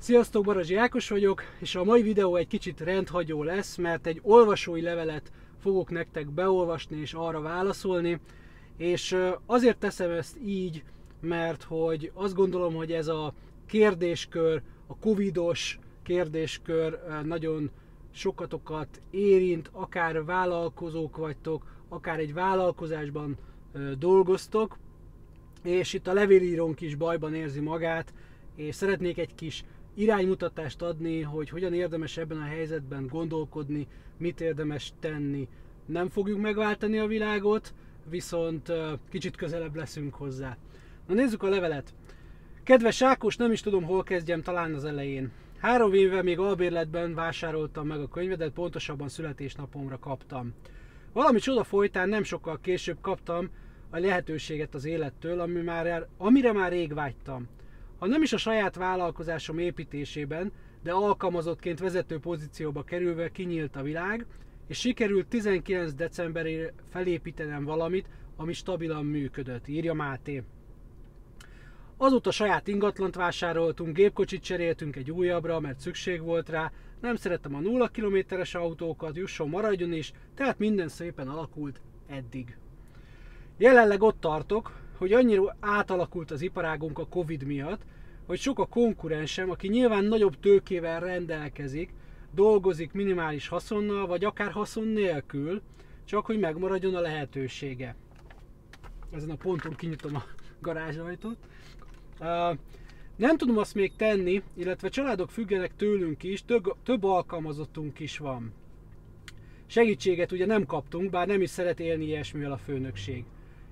Sziasztok, Barazsi Ákos vagyok, és a mai videó egy kicsit rendhagyó lesz, mert egy olvasói levelet fogok nektek beolvasni és arra válaszolni, és azért teszem ezt így, mert hogy azt gondolom, hogy ez a kérdéskör, a covidos kérdéskör nagyon sokatokat érint, akár vállalkozók vagytok, akár egy vállalkozásban dolgoztok, és itt a levélírónk is bajban érzi magát, és szeretnék egy kis iránymutatást adni, hogy hogyan érdemes ebben a helyzetben gondolkodni, mit érdemes tenni. Nem fogjuk megváltani a világot, viszont kicsit közelebb leszünk hozzá. Na nézzük a levelet. Kedves Ákos, nem is tudom hol kezdjem, talán az elején. Három éve még albérletben vásároltam meg a könyvedet, pontosabban születésnapomra kaptam. Valami csoda folytán nem sokkal később kaptam a lehetőséget az élettől, ami már, amire már rég vágytam. Ha nem is a saját vállalkozásom építésében, de alkalmazottként vezető pozícióba kerülve kinyílt a világ, és sikerült 19 decemberére felépítenem valamit, ami stabilan működött, írja Máté. Azóta saját ingatlant vásároltunk, gépkocsit cseréltünk egy újabbra, mert szükség volt rá, nem szerettem a nulla kilométeres autókat, jusson maradjon is, tehát minden szépen alakult eddig. Jelenleg ott tartok, hogy annyira átalakult az iparágunk a Covid miatt, hogy sok a konkurensem, aki nyilván nagyobb tőkével rendelkezik, dolgozik minimális haszonnal, vagy akár haszon nélkül, csak hogy megmaradjon a lehetősége. Ezen a ponton kinyitom a garázsajtót. Uh, nem tudom azt még tenni, illetve családok függenek tőlünk is, több, több alkalmazottunk is van. Segítséget ugye nem kaptunk, bár nem is szeret élni ilyesmivel a főnökség.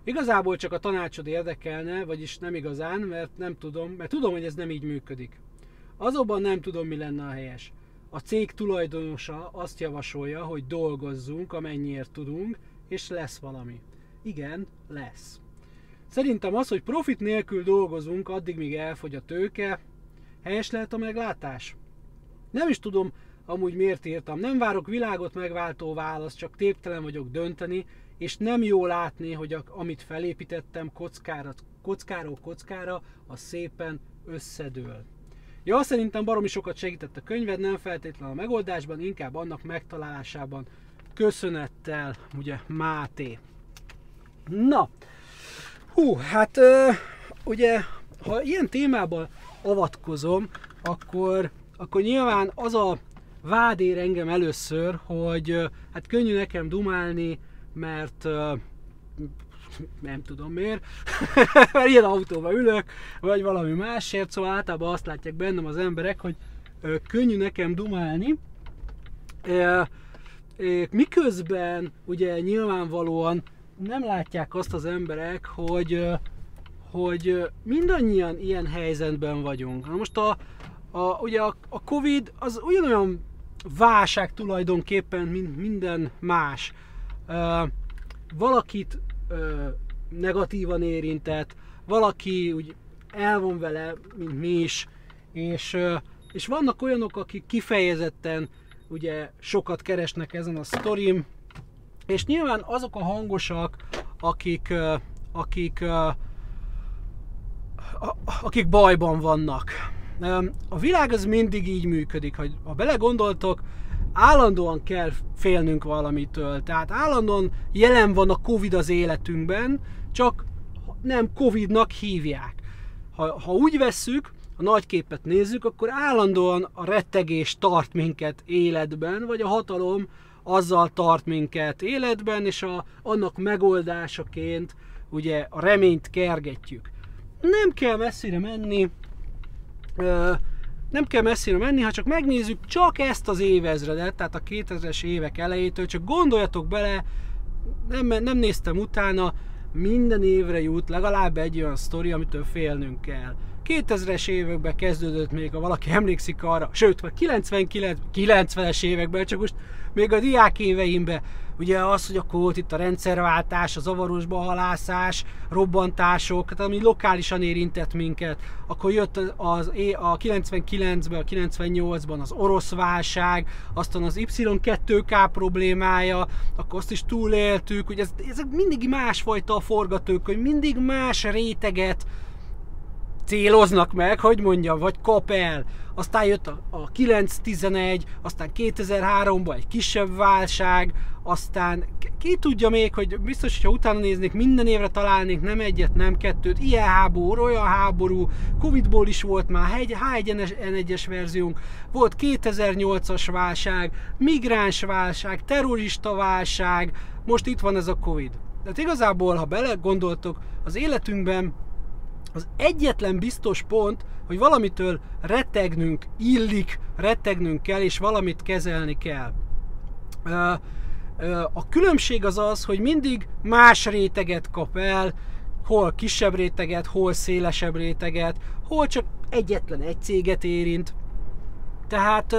Igazából csak a tanácsod érdekelne, vagyis nem igazán, mert nem tudom, mert tudom, hogy ez nem így működik. Azonban nem tudom, mi lenne a helyes. A cég tulajdonosa azt javasolja, hogy dolgozzunk, amennyiért tudunk, és lesz valami. Igen, lesz. Szerintem az, hogy profit nélkül dolgozunk, addig, míg elfogy a tőke, helyes lehet a meglátás? Nem is tudom, amúgy miért írtam. Nem várok világot megváltó választ, csak téptelen vagyok dönteni, és nem jó látni, hogy a, amit felépítettem kockára, kockáról kockára, az szépen összedől. Ja, szerintem baromi sokat segített a könyved, nem feltétlenül a megoldásban, inkább annak megtalálásában. Köszönettel, ugye Máté. Na, hú, hát ö, ugye, ha ilyen témában avatkozom, akkor, akkor nyilván az a vád ér engem először, hogy hát könnyű nekem dumálni, mert nem tudom miért, mert ilyen autóba ülök, vagy valami másért, szóval általában azt látják bennem az emberek, hogy könnyű nekem dumálni, miközben ugye nyilvánvalóan nem látják azt az emberek, hogy, hogy mindannyian ilyen helyzetben vagyunk. Na most a, a, ugye a, a Covid az ugyanolyan válság tulajdonképpen, mint minden más valakit negatívan érintett, valaki úgy el van vele, mint mi is, és, és vannak olyanok, akik kifejezetten ugye sokat keresnek ezen a sztorim, és nyilván azok a hangosak, akik, akik, akik bajban vannak. A világ az mindig így működik, hogy ha belegondoltok, állandóan kell félnünk valamitől. Tehát állandóan jelen van a Covid az életünkben, csak nem Covidnak hívják. Ha, ha úgy vesszük, a nagy képet nézzük, akkor állandóan a rettegés tart minket életben, vagy a hatalom azzal tart minket életben, és a, annak megoldásaként ugye a reményt kergetjük. Nem kell messzire menni, nem kell messzire menni, ha csak megnézzük csak ezt az évezredet, tehát a 2000-es évek elejétől, csak gondoljatok bele, nem, nem néztem utána, minden évre jut legalább egy olyan sztori, amitől félnünk kell. 2000-es években kezdődött még, ha valaki emlékszik arra, sőt, vagy 99, 90-es években, csak most még a diák éveimben, ugye az, hogy akkor volt itt a rendszerváltás, a zavarosba halászás, robbantások, hát ami lokálisan érintett minket, akkor jött az, a 99-ben, a 98-ban az orosz válság, aztán az Y2K problémája, akkor azt is túléltük, hogy ez, ez mindig másfajta a forgatók, hogy mindig más réteget céloznak meg, hogy mondjam, vagy kap el. Aztán jött a, a 9-11, aztán 2003-ban egy kisebb válság, aztán ki tudja még, hogy biztos, hogyha utána néznék, minden évre találnék nem egyet, nem kettőt, ilyen háború, olyan háború, Covidból is volt már H1N1-es verziónk, volt 2008-as válság, migráns válság, terrorista válság, most itt van ez a Covid. Tehát igazából, ha belegondoltok, az életünkben az egyetlen biztos pont, hogy valamitől rettegnünk illik, rettegnünk kell, és valamit kezelni kell. A különbség az az, hogy mindig más réteget kap el, hol kisebb réteget, hol szélesebb réteget, hol csak egyetlen egy céget érint. Tehát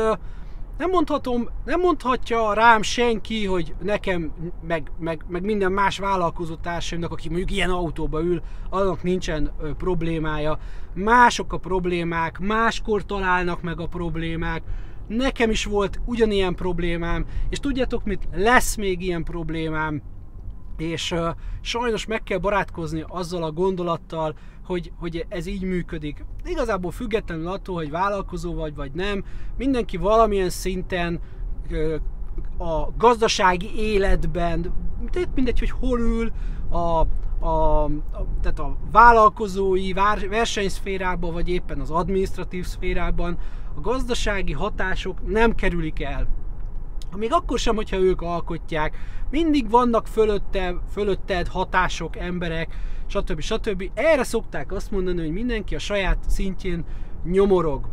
nem mondhatom, nem mondhatja rám senki, hogy nekem, meg, meg, meg minden más vállalkozó társaimnak, aki mondjuk ilyen autóba ül, annak nincsen ö, problémája. Mások a problémák, máskor találnak meg a problémák. Nekem is volt ugyanilyen problémám, és tudjátok mit? Lesz még ilyen problémám, és uh, sajnos meg kell barátkozni azzal a gondolattal, hogy, hogy ez így működik. Igazából függetlenül attól, hogy vállalkozó vagy, vagy nem, mindenki valamilyen szinten uh, a gazdasági életben, mindegy, hogy hol ül, a, a, a, tehát a vállalkozói versenyszférában, vagy éppen az administratív szférában, a gazdasági hatások nem kerülik el még akkor sem, hogyha ők alkotják, mindig vannak fölötte, fölötted hatások, emberek, stb. stb. Erre szokták azt mondani, hogy mindenki a saját szintjén nyomorog.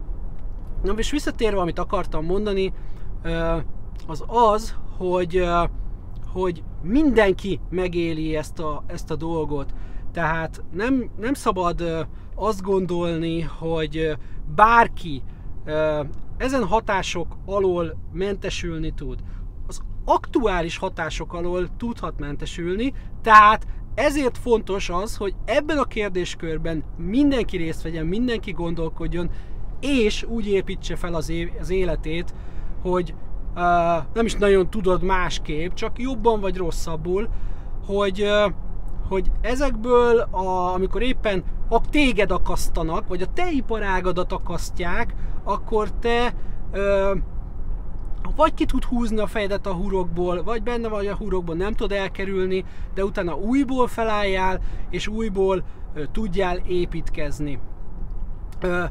Na és visszatérve, amit akartam mondani, az az, hogy, hogy mindenki megéli ezt a, ezt a dolgot. Tehát nem, nem szabad azt gondolni, hogy bárki ezen hatások alól mentesülni tud. Az aktuális hatások alól tudhat mentesülni, tehát ezért fontos az, hogy ebben a kérdéskörben mindenki részt vegyen, mindenki gondolkodjon, és úgy építse fel az, é- az életét, hogy nem is nagyon tudod másképp, csak jobban vagy rosszabbul, hogy hogy ezekből, a, amikor éppen a téged akasztanak, vagy a te iparágadat akasztják, akkor te vagy ki tud húzni a fejedet a hurokból, vagy benne vagy a hurokból, nem tud elkerülni, de utána újból felálljál, és újból ö, tudjál építkezni. Ö,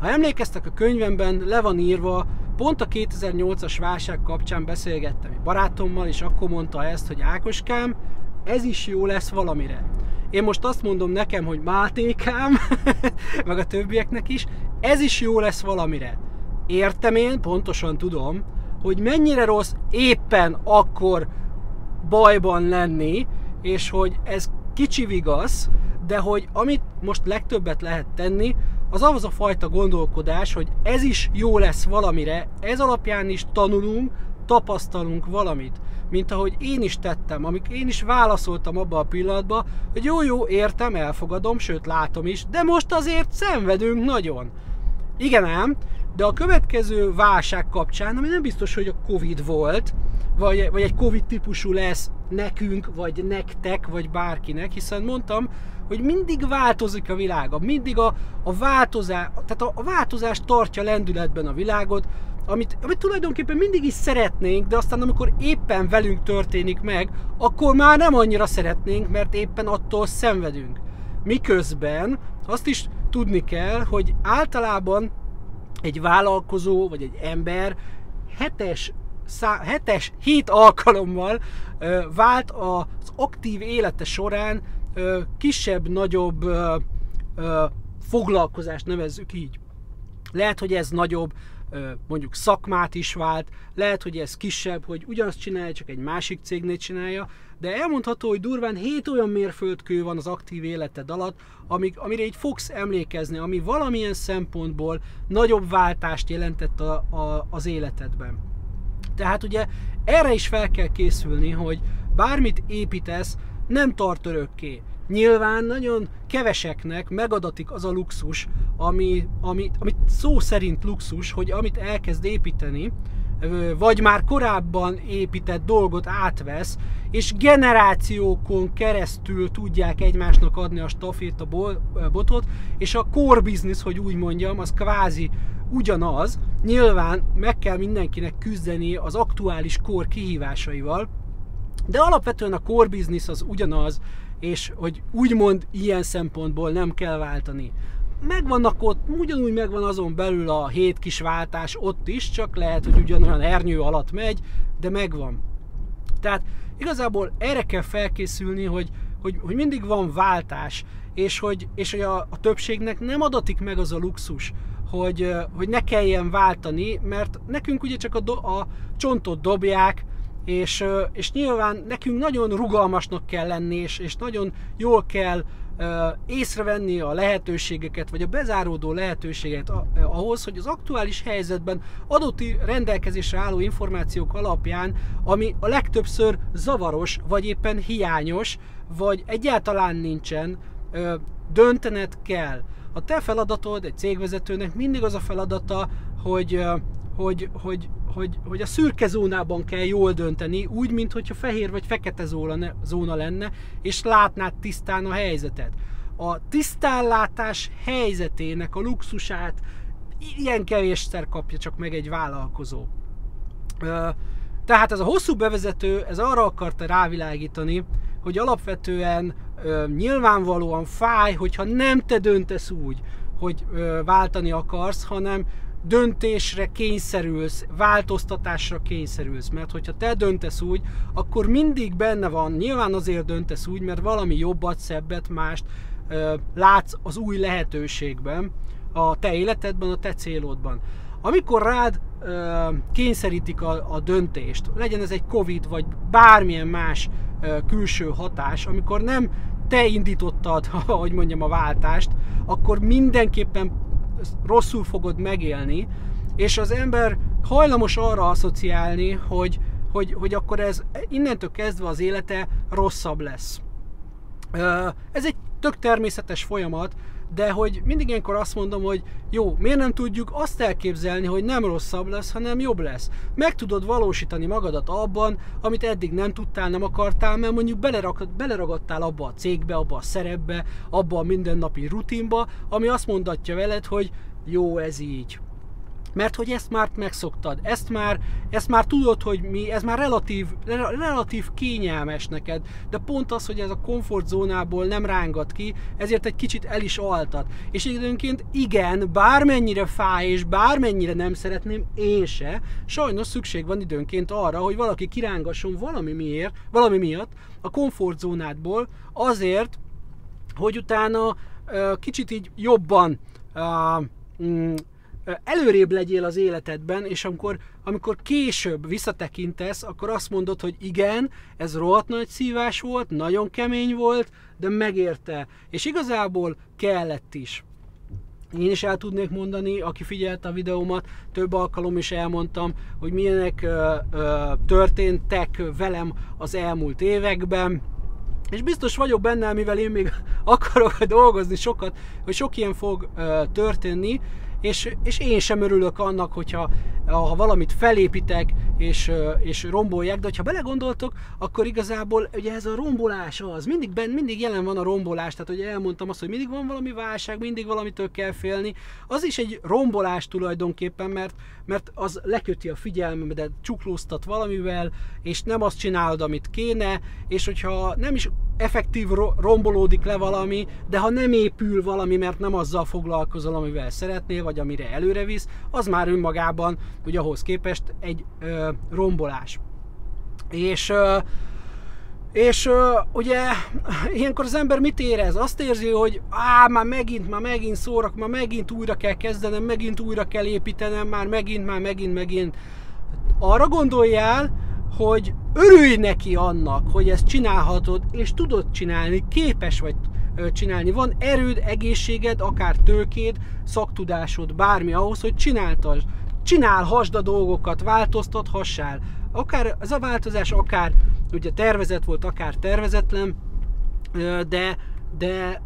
ha emlékeztek a könyvemben, le van írva, pont a 2008-as válság kapcsán beszélgettem egy barátommal, és akkor mondta ezt, hogy Ákoskám, ez is jó lesz valamire. Én most azt mondom nekem, hogy Mátékám, meg a többieknek is, ez is jó lesz valamire. Értem én, pontosan tudom, hogy mennyire rossz éppen akkor bajban lenni, és hogy ez kicsi vigasz, de hogy amit most legtöbbet lehet tenni, az az a fajta gondolkodás, hogy ez is jó lesz valamire, ez alapján is tanulunk, tapasztalunk valamit. Mint ahogy én is tettem, amik én is válaszoltam abba a pillanatba, hogy jó, jó, értem, elfogadom, sőt látom is, de most azért szenvedünk nagyon. Igen ám, de a következő válság kapcsán, ami nem biztos, hogy a Covid volt, vagy, vagy egy Covid típusú lesz nekünk, vagy nektek, vagy bárkinek, hiszen mondtam, hogy mindig változik a világ, mindig a, a változás, tehát a, a változás tartja lendületben a világot, amit, amit tulajdonképpen mindig is szeretnénk, de aztán amikor éppen velünk történik meg, akkor már nem annyira szeretnénk, mert éppen attól szenvedünk. Miközben azt is tudni kell, hogy általában egy vállalkozó vagy egy ember hetes, szá, hetes hét alkalommal ö, vált az aktív élete során ö, kisebb-nagyobb foglalkozást nevezzük így. Lehet, hogy ez nagyobb mondjuk szakmát is vált, lehet, hogy ez kisebb, hogy ugyanazt csinálja, csak egy másik cégnél csinálja, de elmondható, hogy durván 7 olyan mérföldkő van az aktív életed alatt, amik, amire így fogsz emlékezni, ami valamilyen szempontból nagyobb váltást jelentett a, a, az életedben. Tehát ugye erre is fel kell készülni, hogy bármit építesz, nem tart örökké. Nyilván nagyon keveseknek megadatik az a luxus, ami, ami, amit szó szerint luxus, hogy amit elkezd építeni, vagy már korábban épített dolgot átvesz, és generációkon keresztül tudják egymásnak adni a stafét a botot, és a core business, hogy úgy mondjam, az kvázi ugyanaz. Nyilván meg kell mindenkinek küzdeni az aktuális kor kihívásaival, de alapvetően a core business az ugyanaz, és hogy úgymond ilyen szempontból nem kell váltani. Megvannak ott, ugyanúgy megvan azon belül a hét kis váltás ott is, csak lehet, hogy ugyanolyan ernyő alatt megy, de megvan. Tehát igazából erre kell felkészülni, hogy, hogy, hogy mindig van váltás, és hogy, és hogy a, a többségnek nem adatik meg az a luxus, hogy, hogy ne kelljen váltani, mert nekünk ugye csak a, do, a csontot dobják, és, és nyilván nekünk nagyon rugalmasnak kell lenni, és, és nagyon jól kell észrevenni a lehetőségeket, vagy a bezáródó lehetőséget ahhoz, hogy az aktuális helyzetben adott rendelkezésre álló információk alapján, ami a legtöbbször zavaros, vagy éppen hiányos, vagy egyáltalán nincsen, döntened kell. A te feladatod egy cégvezetőnek mindig az a feladata, hogy, hogy, hogy hogy, hogy a szürke zónában kell jól dönteni, úgy, mint hogyha fehér vagy fekete zóna, lenne, és látnád tisztán a helyzetet. A tisztánlátás helyzetének a luxusát ilyen kevésszer kapja csak meg egy vállalkozó. Tehát ez a hosszú bevezető, ez arra akarta rávilágítani, hogy alapvetően nyilvánvalóan fáj, hogyha nem te döntesz úgy, hogy váltani akarsz, hanem döntésre kényszerülsz, változtatásra kényszerülsz, mert hogyha te döntesz úgy, akkor mindig benne van, nyilván azért döntesz úgy, mert valami jobbat, szebbet, mást ö, látsz az új lehetőségben, a te életedben, a te célodban. Amikor rád ö, kényszerítik a, a döntést, legyen ez egy Covid, vagy bármilyen más ö, külső hatás, amikor nem te indítottad, hogy mondjam, a váltást, akkor mindenképpen rosszul fogod megélni, és az ember hajlamos arra asszociálni, hogy, hogy, hogy akkor ez innentől kezdve az élete rosszabb lesz. Ez egy tök természetes folyamat, de hogy mindig ilyenkor azt mondom, hogy jó, miért nem tudjuk azt elképzelni, hogy nem rosszabb lesz, hanem jobb lesz. Meg tudod valósítani magadat abban, amit eddig nem tudtál, nem akartál, mert mondjuk beleragadtál abba a cégbe, abba a szerepbe, abba a mindennapi rutinba, ami azt mondatja veled, hogy jó, ez így mert hogy ezt már megszoktad, ezt már, ezt már tudod, hogy mi, ez már relatív, relatív kényelmes neked, de pont az, hogy ez a komfortzónából nem rángat ki, ezért egy kicsit el is altat. És időnként igen, bármennyire fáj, és bármennyire nem szeretném, én se, sajnos szükség van időnként arra, hogy valaki kirángasson valami miért, valami miatt a komfortzónádból, azért, hogy utána kicsit így jobban uh, előrébb legyél az életedben, és amikor, amikor később visszatekintesz, akkor azt mondod, hogy igen, ez rohadt nagy szívás volt, nagyon kemény volt, de megérte. És igazából kellett is. Én is el tudnék mondani, aki figyelte a videómat, több alkalom is elmondtam, hogy milyenek ö, ö, történtek velem az elmúlt években, és biztos vagyok benne, mivel én még akarok dolgozni sokat, hogy sok ilyen fog ö, történni, és, és én sem örülök annak, hogyha ha valamit felépítek és, és rombolják, de ha belegondoltok, akkor igazából ugye ez a rombolás az, mindig, ben, mindig jelen van a rombolás, tehát hogy elmondtam azt, hogy mindig van valami válság, mindig valamitől kell félni, az is egy rombolás tulajdonképpen, mert, mert az leköti a figyelmedet, csuklóztat valamivel, és nem azt csinálod, amit kéne, és hogyha nem is effektív rombolódik le valami, de ha nem épül valami, mert nem azzal foglalkozol, amivel szeretnél, vagy amire előre visz, az már önmagában, hogy ahhoz képest egy ö, rombolás. És ö, és ö, ugye ilyenkor az ember mit érez? Azt érzi, hogy á, már megint, már megint szórak, már megint újra kell kezdenem, megint újra kell építenem, már megint, már megint, megint. Arra gondoljál, hogy örülj neki annak, hogy ezt csinálhatod, és tudod csinálni, képes vagy csinálni. Van erőd, egészséged, akár tőkéd, szaktudásod, bármi ahhoz, hogy csináltasd. Csinálhasd a dolgokat, változtathassál. Akár ez a változás, akár ugye tervezett volt, akár tervezetlen, de, de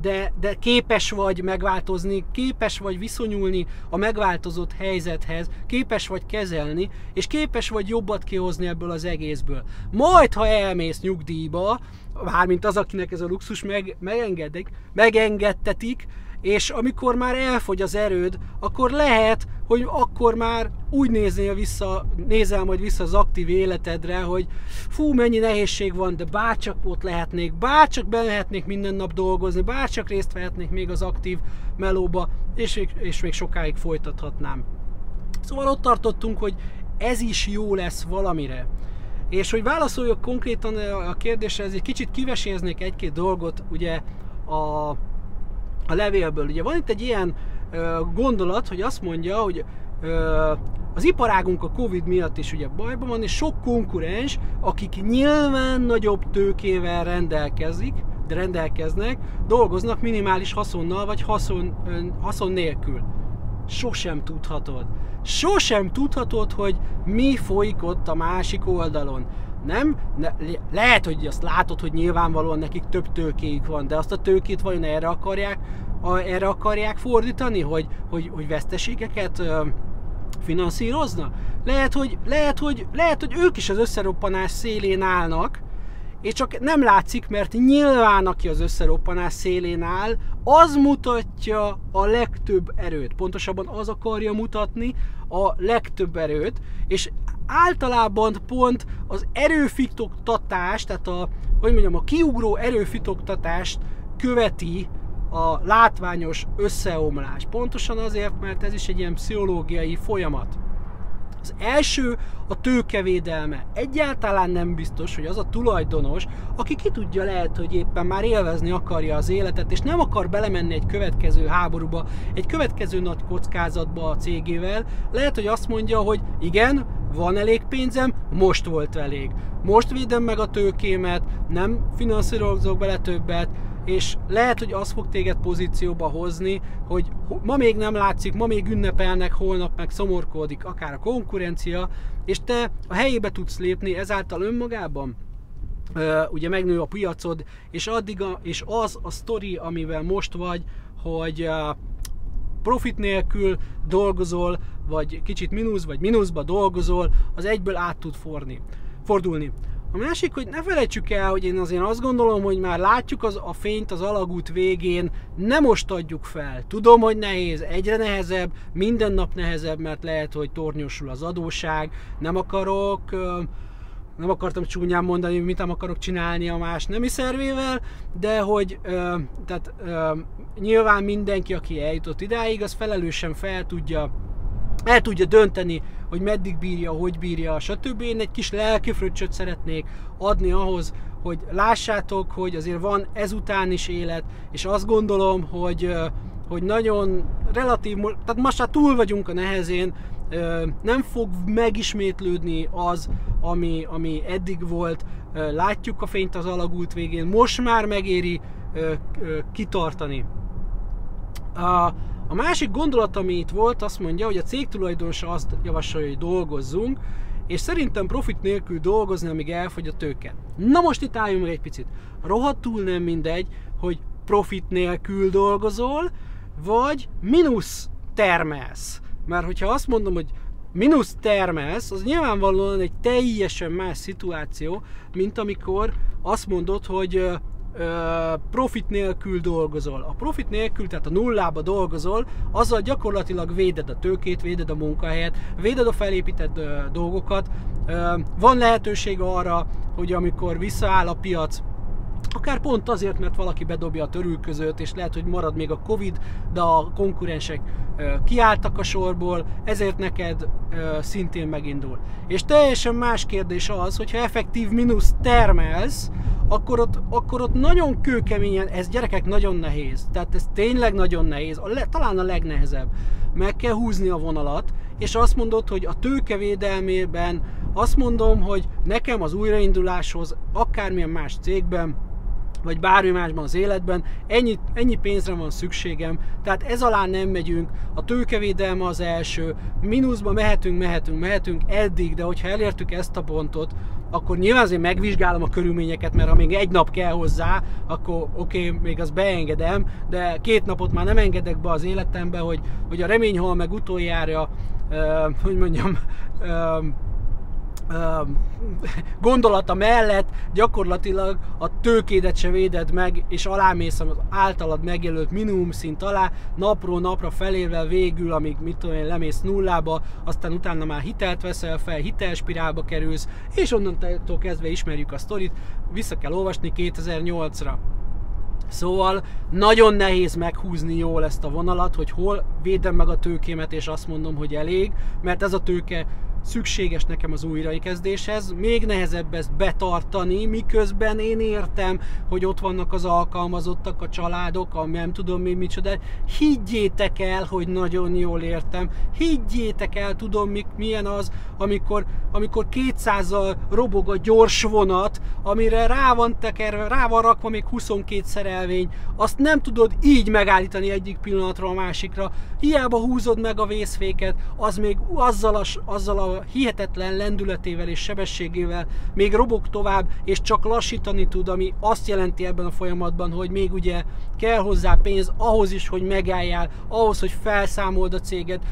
de, de képes vagy megváltozni, képes vagy viszonyulni a megváltozott helyzethez, képes vagy kezelni, és képes vagy jobbat kihozni ebből az egészből. Majd, ha elmész nyugdíjba, mármint az, akinek ez a luxus meg, megengedik, megengedtetik, és amikor már elfogy az erőd, akkor lehet, hogy akkor már úgy néznél vissza, nézel majd vissza az aktív életedre, hogy fú, mennyi nehézség van, de bárcsak ott lehetnék, bárcsak lehetnék minden nap dolgozni, bárcsak részt vehetnék még az aktív melóba, és, és még sokáig folytathatnám. Szóval ott tartottunk, hogy ez is jó lesz valamire. És hogy válaszoljak konkrétan a kérdésre, ez egy kicsit kiveséznék egy-két dolgot, ugye a a levélből. Ugye van itt egy ilyen gondolat, hogy azt mondja, hogy az iparágunk a Covid miatt is ugye bajban van, és sok konkurens, akik nyilván nagyobb tőkével rendelkezik, de rendelkeznek, dolgoznak minimális haszonnal, vagy haszon, haszon nélkül. Sosem tudhatod. Sosem tudhatod, hogy mi folyik ott a másik oldalon. Nem? Ne, lehet, hogy azt látod, hogy nyilvánvalóan nekik több tőkéjük van, de azt a tőkét vajon erre akarják, a, erre akarják fordítani, hogy, hogy, hogy veszteségeket ö, finanszírozna? Lehet hogy, lehet, hogy, lehet, hogy ők is az összeroppanás szélén állnak, és csak nem látszik, mert nyilván aki az összeroppanás szélén áll, az mutatja a legtöbb erőt. Pontosabban az akarja mutatni a legtöbb erőt, és általában pont az erőfitoktatás, tehát a, hogy mondjam, a kiugró erőfitoktatást követi a látványos összeomlás. Pontosan azért, mert ez is egy ilyen pszichológiai folyamat. Az első a tőkevédelme. Egyáltalán nem biztos, hogy az a tulajdonos, aki ki tudja lehet, hogy éppen már élvezni akarja az életet, és nem akar belemenni egy következő háborúba, egy következő nagy kockázatba a cégével, lehet, hogy azt mondja, hogy igen, van elég pénzem, most volt elég. Most védem meg a tőkémet, nem finanszírozok bele többet, és lehet, hogy az fog téged pozícióba hozni, hogy ma még nem látszik, ma még ünnepelnek, holnap meg szomorkodik akár a konkurencia, és te a helyébe tudsz lépni ezáltal önmagában, ugye megnő a piacod, és addig a, és az a sztori, amivel most vagy, hogy profit nélkül dolgozol, vagy kicsit mínusz, vagy mínuszba dolgozol, az egyből át tud forni, fordulni. A másik, hogy ne felejtsük el, hogy én azért azt gondolom, hogy már látjuk az, a fényt az alagút végén, nem most adjuk fel. Tudom, hogy nehéz, egyre nehezebb, minden nap nehezebb, mert lehet, hogy tornyosul az adóság, nem akarok nem akartam csúnyán mondani, hogy mit nem akarok csinálni a más nemi szervével, de hogy tehát, nyilván mindenki, aki eljutott idáig, az felelősen fel tudja el tudja dönteni, hogy meddig bírja, hogy bírja, stb. Én egy kis lelkifröccsöt szeretnék adni ahhoz, hogy lássátok, hogy azért van ezután is élet, és azt gondolom, hogy, hogy nagyon relatív, tehát most már túl vagyunk a nehezén, nem fog megismétlődni az, ami, ami eddig volt, látjuk a fényt az alagút végén, most már megéri kitartani. A másik gondolat, ami itt volt, azt mondja, hogy a cég tulajdonosa azt javasolja, hogy dolgozzunk, és szerintem profit nélkül dolgozni, amíg elfogy a tőke. Na most itt álljunk meg egy picit. Rohadtul nem mindegy, hogy profit nélkül dolgozol, vagy mínusz termelsz. Mert hogyha azt mondom, hogy mínusz termelsz, az nyilvánvalóan egy teljesen más szituáció, mint amikor azt mondod, hogy profit nélkül dolgozol. A profit nélkül, tehát a nullába dolgozol, azzal gyakorlatilag véded a tőkét, véded a munkahelyet, véded a felépített dolgokat. Van lehetőség arra, hogy amikor visszaáll a piac, Akár pont azért, mert valaki bedobja a törülközőt, és lehet, hogy marad még a Covid, de a konkurensek kiálltak a sorból, ezért neked szintén megindul. És teljesen más kérdés az, hogyha effektív mínusz termelsz, akkor ott, akkor ott nagyon kőkeményen, ez gyerekek nagyon nehéz. Tehát ez tényleg nagyon nehéz, a le, talán a legnehezebb. Meg kell húzni a vonalat, és azt mondod, hogy a tőkevédelmében azt mondom, hogy nekem az újrainduláshoz, akármilyen más cégben, vagy bármi másban az életben, ennyi, ennyi pénzre van szükségem, tehát ez alá nem megyünk, a tőkevédelme az első, mínuszba mehetünk, mehetünk, mehetünk eddig, de hogyha elértük ezt a pontot, akkor nyilván azért megvizsgálom a körülményeket, mert ha még egy nap kell hozzá, akkor oké, okay, még azt beengedem, de két napot már nem engedek be az életembe, hogy, hogy a remény hol meg utoljára, uh, hogy mondjam, uh, gondolata mellett gyakorlatilag a tőkédet se véded meg, és alámész az általad megjelölt minimum szint alá, napról napra felérve végül, amíg mit tudom én, lemész nullába, aztán utána már hitelt veszel fel, hitelspirálba kerülsz, és onnantól kezdve ismerjük a sztorit, vissza kell olvasni 2008-ra. Szóval nagyon nehéz meghúzni jól ezt a vonalat, hogy hol védem meg a tőkémet, és azt mondom, hogy elég, mert ez a tőke szükséges nekem az újraikezdéshez. Még nehezebb ezt betartani, miközben én értem, hogy ott vannak az alkalmazottak, a családok, a nem tudom mi micsoda. Higgyétek el, hogy nagyon jól értem. Higgyétek el, tudom milyen az, amikor, amikor 200-al robog a gyors vonat, amire rá van tekerve, rá van rakva még 22 szerelvény, azt nem tudod így megállítani egyik pillanatra a másikra. Hiába húzod meg a vészféket, az még azzal a, azzal a hihetetlen lendületével és sebességével még robog tovább, és csak lassítani tud, ami azt jelenti ebben a folyamatban, hogy még ugye kell hozzá pénz ahhoz is, hogy megálljál, ahhoz, hogy felszámold a céget,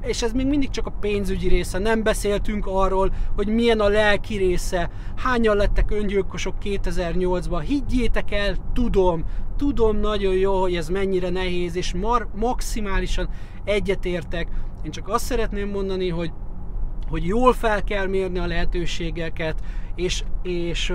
és ez még mindig csak a pénzügyi része. Nem beszéltünk arról, hogy milyen a lelki része, hányan lettek öngyilkosok 2008-ban. Higgyétek el, tudom, tudom nagyon jó, hogy ez mennyire nehéz, és mar- maximálisan egyetértek. Én csak azt szeretném mondani, hogy hogy jól fel kell mérni a lehetőségeket, és, és,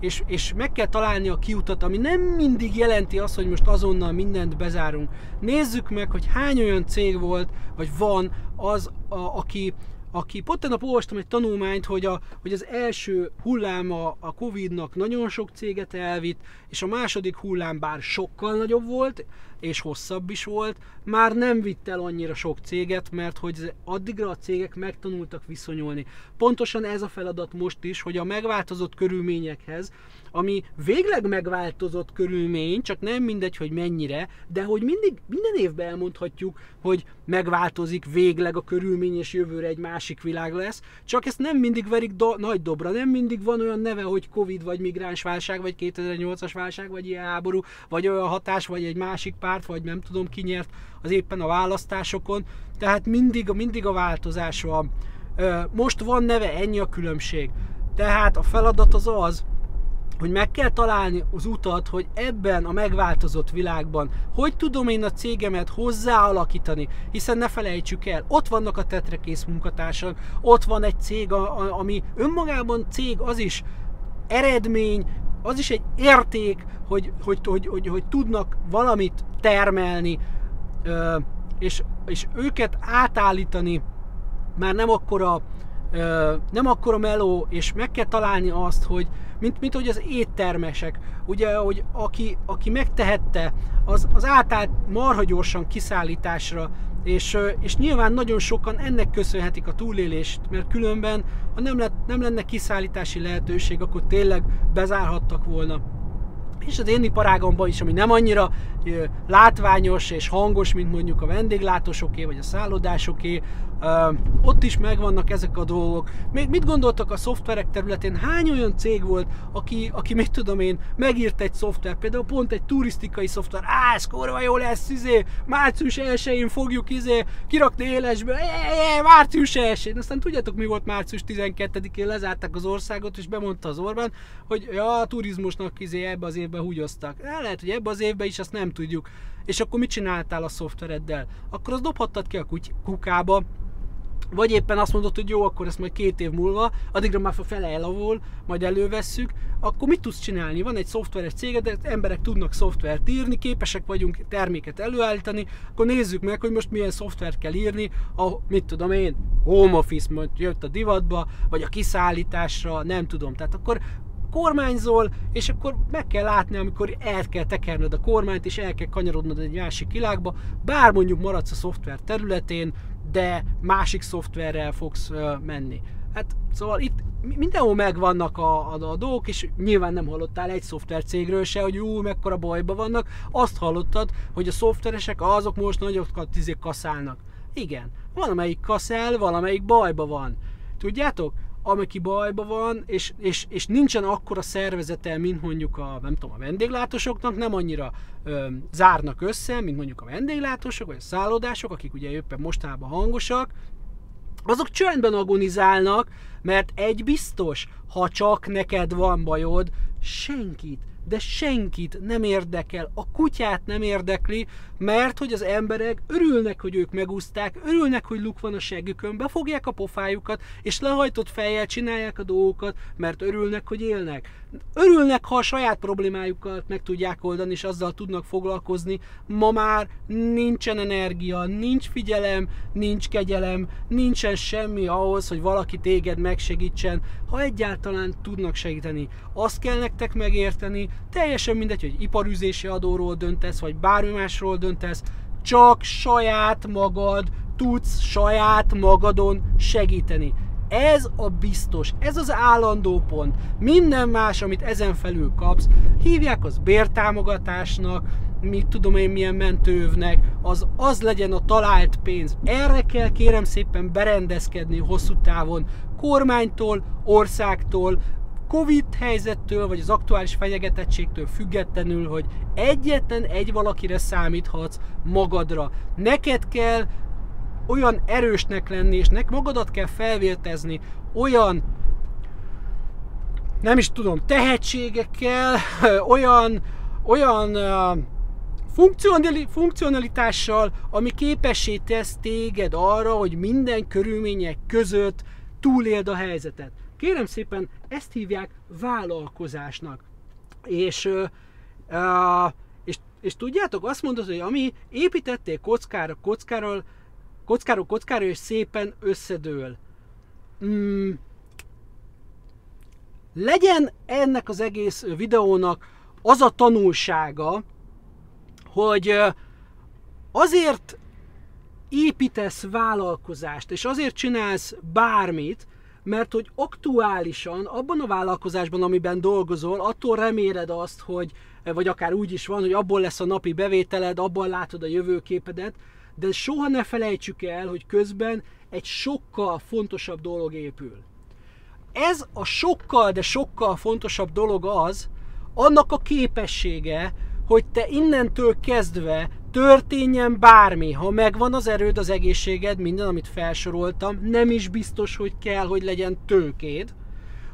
és, és meg kell találni a kiutat, ami nem mindig jelenti azt, hogy most azonnal mindent bezárunk. Nézzük meg, hogy hány olyan cég volt, vagy van az, a, aki, aki pont tegnap olvastam egy tanulmányt, hogy, a, hogy az első hulláma a Covid-nak nagyon sok céget elvitt, és a második hullám bár sokkal nagyobb volt, és hosszabb is volt, már nem vitt el annyira sok céget, mert hogy addigra a cégek megtanultak viszonyulni. Pontosan ez a feladat most is, hogy a megváltozott körülményekhez, ami végleg megváltozott körülmény, csak nem mindegy, hogy mennyire, de hogy mindig, minden évben elmondhatjuk, hogy megváltozik végleg a körülmény, és jövőre egy másik világ lesz, csak ezt nem mindig verik do- nagy dobra, nem mindig van olyan neve, hogy Covid, vagy migránsválság, vagy 2008-as válság, vagy ilyen háború, vagy olyan hatás, vagy egy másik párt, vagy nem tudom ki nyert az éppen a választásokon, tehát mindig, mindig a változás van. Most van neve, ennyi a különbség. Tehát a feladat az az, hogy meg kell találni az utat, hogy ebben a megváltozott világban hogy tudom én a cégemet hozzáalakítani, hiszen ne felejtsük el, ott vannak a tetrekész munkatársak, ott van egy cég, ami önmagában cég, az is eredmény, az is egy érték, hogy, hogy, hogy, hogy, hogy tudnak valamit termelni, és, és őket átállítani már nem akkora, nem akkora meló, és meg kell találni azt, hogy mint, mint hogy az éttermesek, ugye, hogy aki, aki megtehette, az, az átállt marha gyorsan kiszállításra, és, és nyilván nagyon sokan ennek köszönhetik a túlélést, mert különben, ha nem, lett, nem lenne kiszállítási lehetőség, akkor tényleg bezárhattak volna. És az én iparágomban is, ami nem annyira látványos és hangos, mint mondjuk a vendéglátósoké vagy a szállodásoké, ott is megvannak ezek a dolgok. Még mit gondoltak a szoftverek területén? Hány olyan cég volt, aki, aki mit tudom én, megírt egy szoftver, például pont egy turisztikai szoftver, á, ez kurva jó lesz, izé, március 1-én fogjuk izé, kirakni élesbe, é, március 1-én. Aztán tudjátok, mi volt március 12-én, lezárták az országot, és bemondta az Orbán, hogy ja, a turizmusnak izé ebbe az évben húgyoztak. Lehet, hogy ebbe az évben is azt nem tudjuk. És akkor mit csináltál a szoftvereddel? Akkor azt dobhattad ki a kukába, vagy éppen azt mondod, hogy jó, akkor ezt majd két év múlva, addigra már fele elavul, majd elővesszük, akkor mit tudsz csinálni? Van egy szoftveres céged, de emberek tudnak szoftvert írni, képesek vagyunk terméket előállítani, akkor nézzük meg, hogy most milyen szoftvert kell írni, a, mit tudom én, home office jött a divatba, vagy a kiszállításra, nem tudom. Tehát akkor kormányzol, és akkor meg kell látni, amikor el kell tekerned a kormányt, és el kell kanyarodnod egy másik világba, bár mondjuk maradsz a szoftver területén, de másik szoftverrel fogsz menni. Hát szóval itt mindenhol megvannak a, a, a dolgok, és nyilván nem hallottál egy szoftvercégről se, hogy jó, mekkora bajba vannak. Azt hallottad, hogy a szoftveresek azok most nagyokat tizék kaszálnak. Igen, valamelyik kaszál, valamelyik bajba van. Tudjátok? Amelyik bajba van, és, és, és nincsen akkora szervezete, mint mondjuk a, nem tudom, a vendéglátósoknak, nem annyira ö, zárnak össze, mint mondjuk a vendéglátósok, vagy a szállodások, akik ugye éppen mostában hangosak, azok csöndben agonizálnak, mert egy biztos, ha csak neked van bajod, senkit de senkit nem érdekel, a kutyát nem érdekli, mert hogy az emberek örülnek, hogy ők megúzták, örülnek, hogy luk van a segükön, befogják a pofájukat, és lehajtott fejjel csinálják a dolgokat, mert örülnek, hogy élnek. Örülnek, ha a saját problémájukat meg tudják oldani, és azzal tudnak foglalkozni. Ma már nincsen energia, nincs figyelem, nincs kegyelem, nincsen semmi ahhoz, hogy valaki téged megsegítsen, ha egyáltalán tudnak segíteni. Azt kell nektek megérteni, teljesen mindegy, hogy iparüzési adóról döntesz, vagy bármi másról döntesz, csak saját magad tudsz saját magadon segíteni. Ez a biztos, ez az állandó pont. Minden más, amit ezen felül kapsz, hívják az bértámogatásnak, mit tudom én milyen mentővnek, az az legyen a talált pénz. Erre kell kérem szépen berendezkedni hosszú távon kormánytól, országtól, Covid helyzettől, vagy az aktuális fenyegetettségtől függetlenül, hogy egyetlen egy valakire számíthatsz magadra. Neked kell olyan erősnek lenni, és nek magadat kell felvértezni olyan nem is tudom, tehetségekkel, olyan, olyan funkcionalitással, ami képessé tesz téged arra, hogy minden körülmények között túléld a helyzetet. Kérem szépen, ezt hívják vállalkozásnak. És, uh, és, és tudjátok, azt mondod, hogy ami építettél kockára, kockáról, kockáról, kockára, és szépen összedől. Mm, legyen ennek az egész videónak az a tanulsága, hogy azért építesz vállalkozást, és azért csinálsz bármit, mert hogy aktuálisan abban a vállalkozásban, amiben dolgozol, attól reméled azt, hogy, vagy akár úgy is van, hogy abból lesz a napi bevételed, abban látod a jövőképedet, de soha ne felejtsük el, hogy közben egy sokkal fontosabb dolog épül. Ez a sokkal, de sokkal fontosabb dolog az, annak a képessége, hogy te innentől kezdve történjen bármi, ha megvan az erőd, az egészséged, minden, amit felsoroltam, nem is biztos, hogy kell, hogy legyen tőkéd.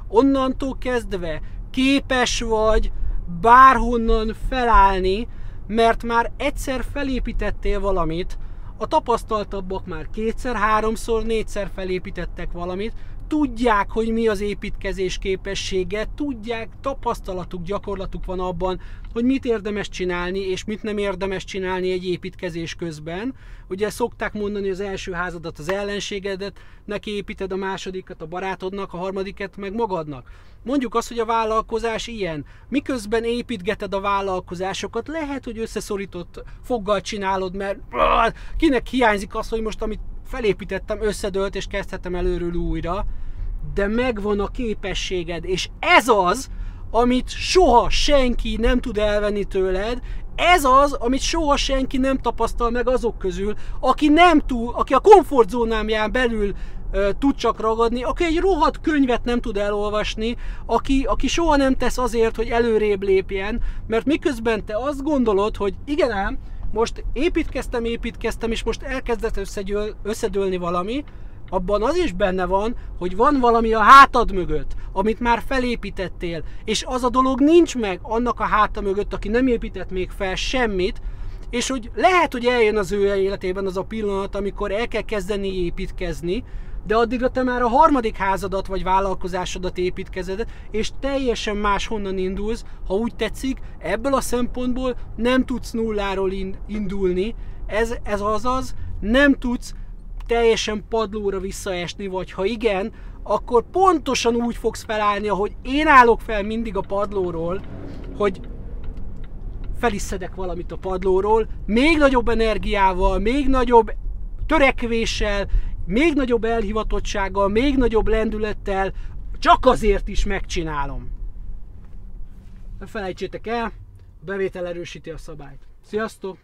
Onnantól kezdve képes vagy bárhonnan felállni, mert már egyszer felépítettél valamit, a tapasztaltabbak már kétszer, háromszor, négyszer felépítettek valamit, tudják, hogy mi az építkezés képessége, tudják, tapasztalatuk, gyakorlatuk van abban, hogy mit érdemes csinálni, és mit nem érdemes csinálni egy építkezés közben. Ugye szokták mondani, hogy az első házadat az ellenségedet, neki építed a másodikat a barátodnak, a harmadiket meg magadnak. Mondjuk azt, hogy a vállalkozás ilyen. Miközben építgeted a vállalkozásokat, lehet, hogy összeszorított foggal csinálod, mert kinek hiányzik az, hogy most amit felépítettem, összedőlt, és kezdhetem előről újra, de megvan a képességed, és ez az, amit soha senki nem tud elvenni tőled, ez az, amit soha senki nem tapasztal meg azok közül, aki nem tud, aki a komfortzónámján belül uh, tud csak ragadni, aki egy rohadt könyvet nem tud elolvasni, aki, aki soha nem tesz azért, hogy előrébb lépjen, mert miközben te azt gondolod, hogy igen ám, most építkeztem, építkeztem, és most elkezdett összegyől, összedőlni valami, abban az is benne van, hogy van valami a hátad mögött, amit már felépítettél, és az a dolog nincs meg annak a háta mögött, aki nem épített még fel semmit, és hogy lehet, hogy eljön az ő életében az a pillanat, amikor el kell kezdeni építkezni, de addigra te már a harmadik házadat vagy vállalkozásodat építkezed, és teljesen más honnan indulsz, ha úgy tetszik, ebből a szempontból nem tudsz nulláról indulni, ez, ez azaz, nem tudsz teljesen padlóra visszaesni, vagy ha igen, akkor pontosan úgy fogsz felállni, ahogy én állok fel mindig a padlóról, hogy feliszedek valamit a padlóról, még nagyobb energiával, még nagyobb törekvéssel, még nagyobb elhivatottsággal, még nagyobb lendülettel, csak azért is megcsinálom. Ne felejtsétek el, a bevétel erősíti a szabályt. Sziasztok!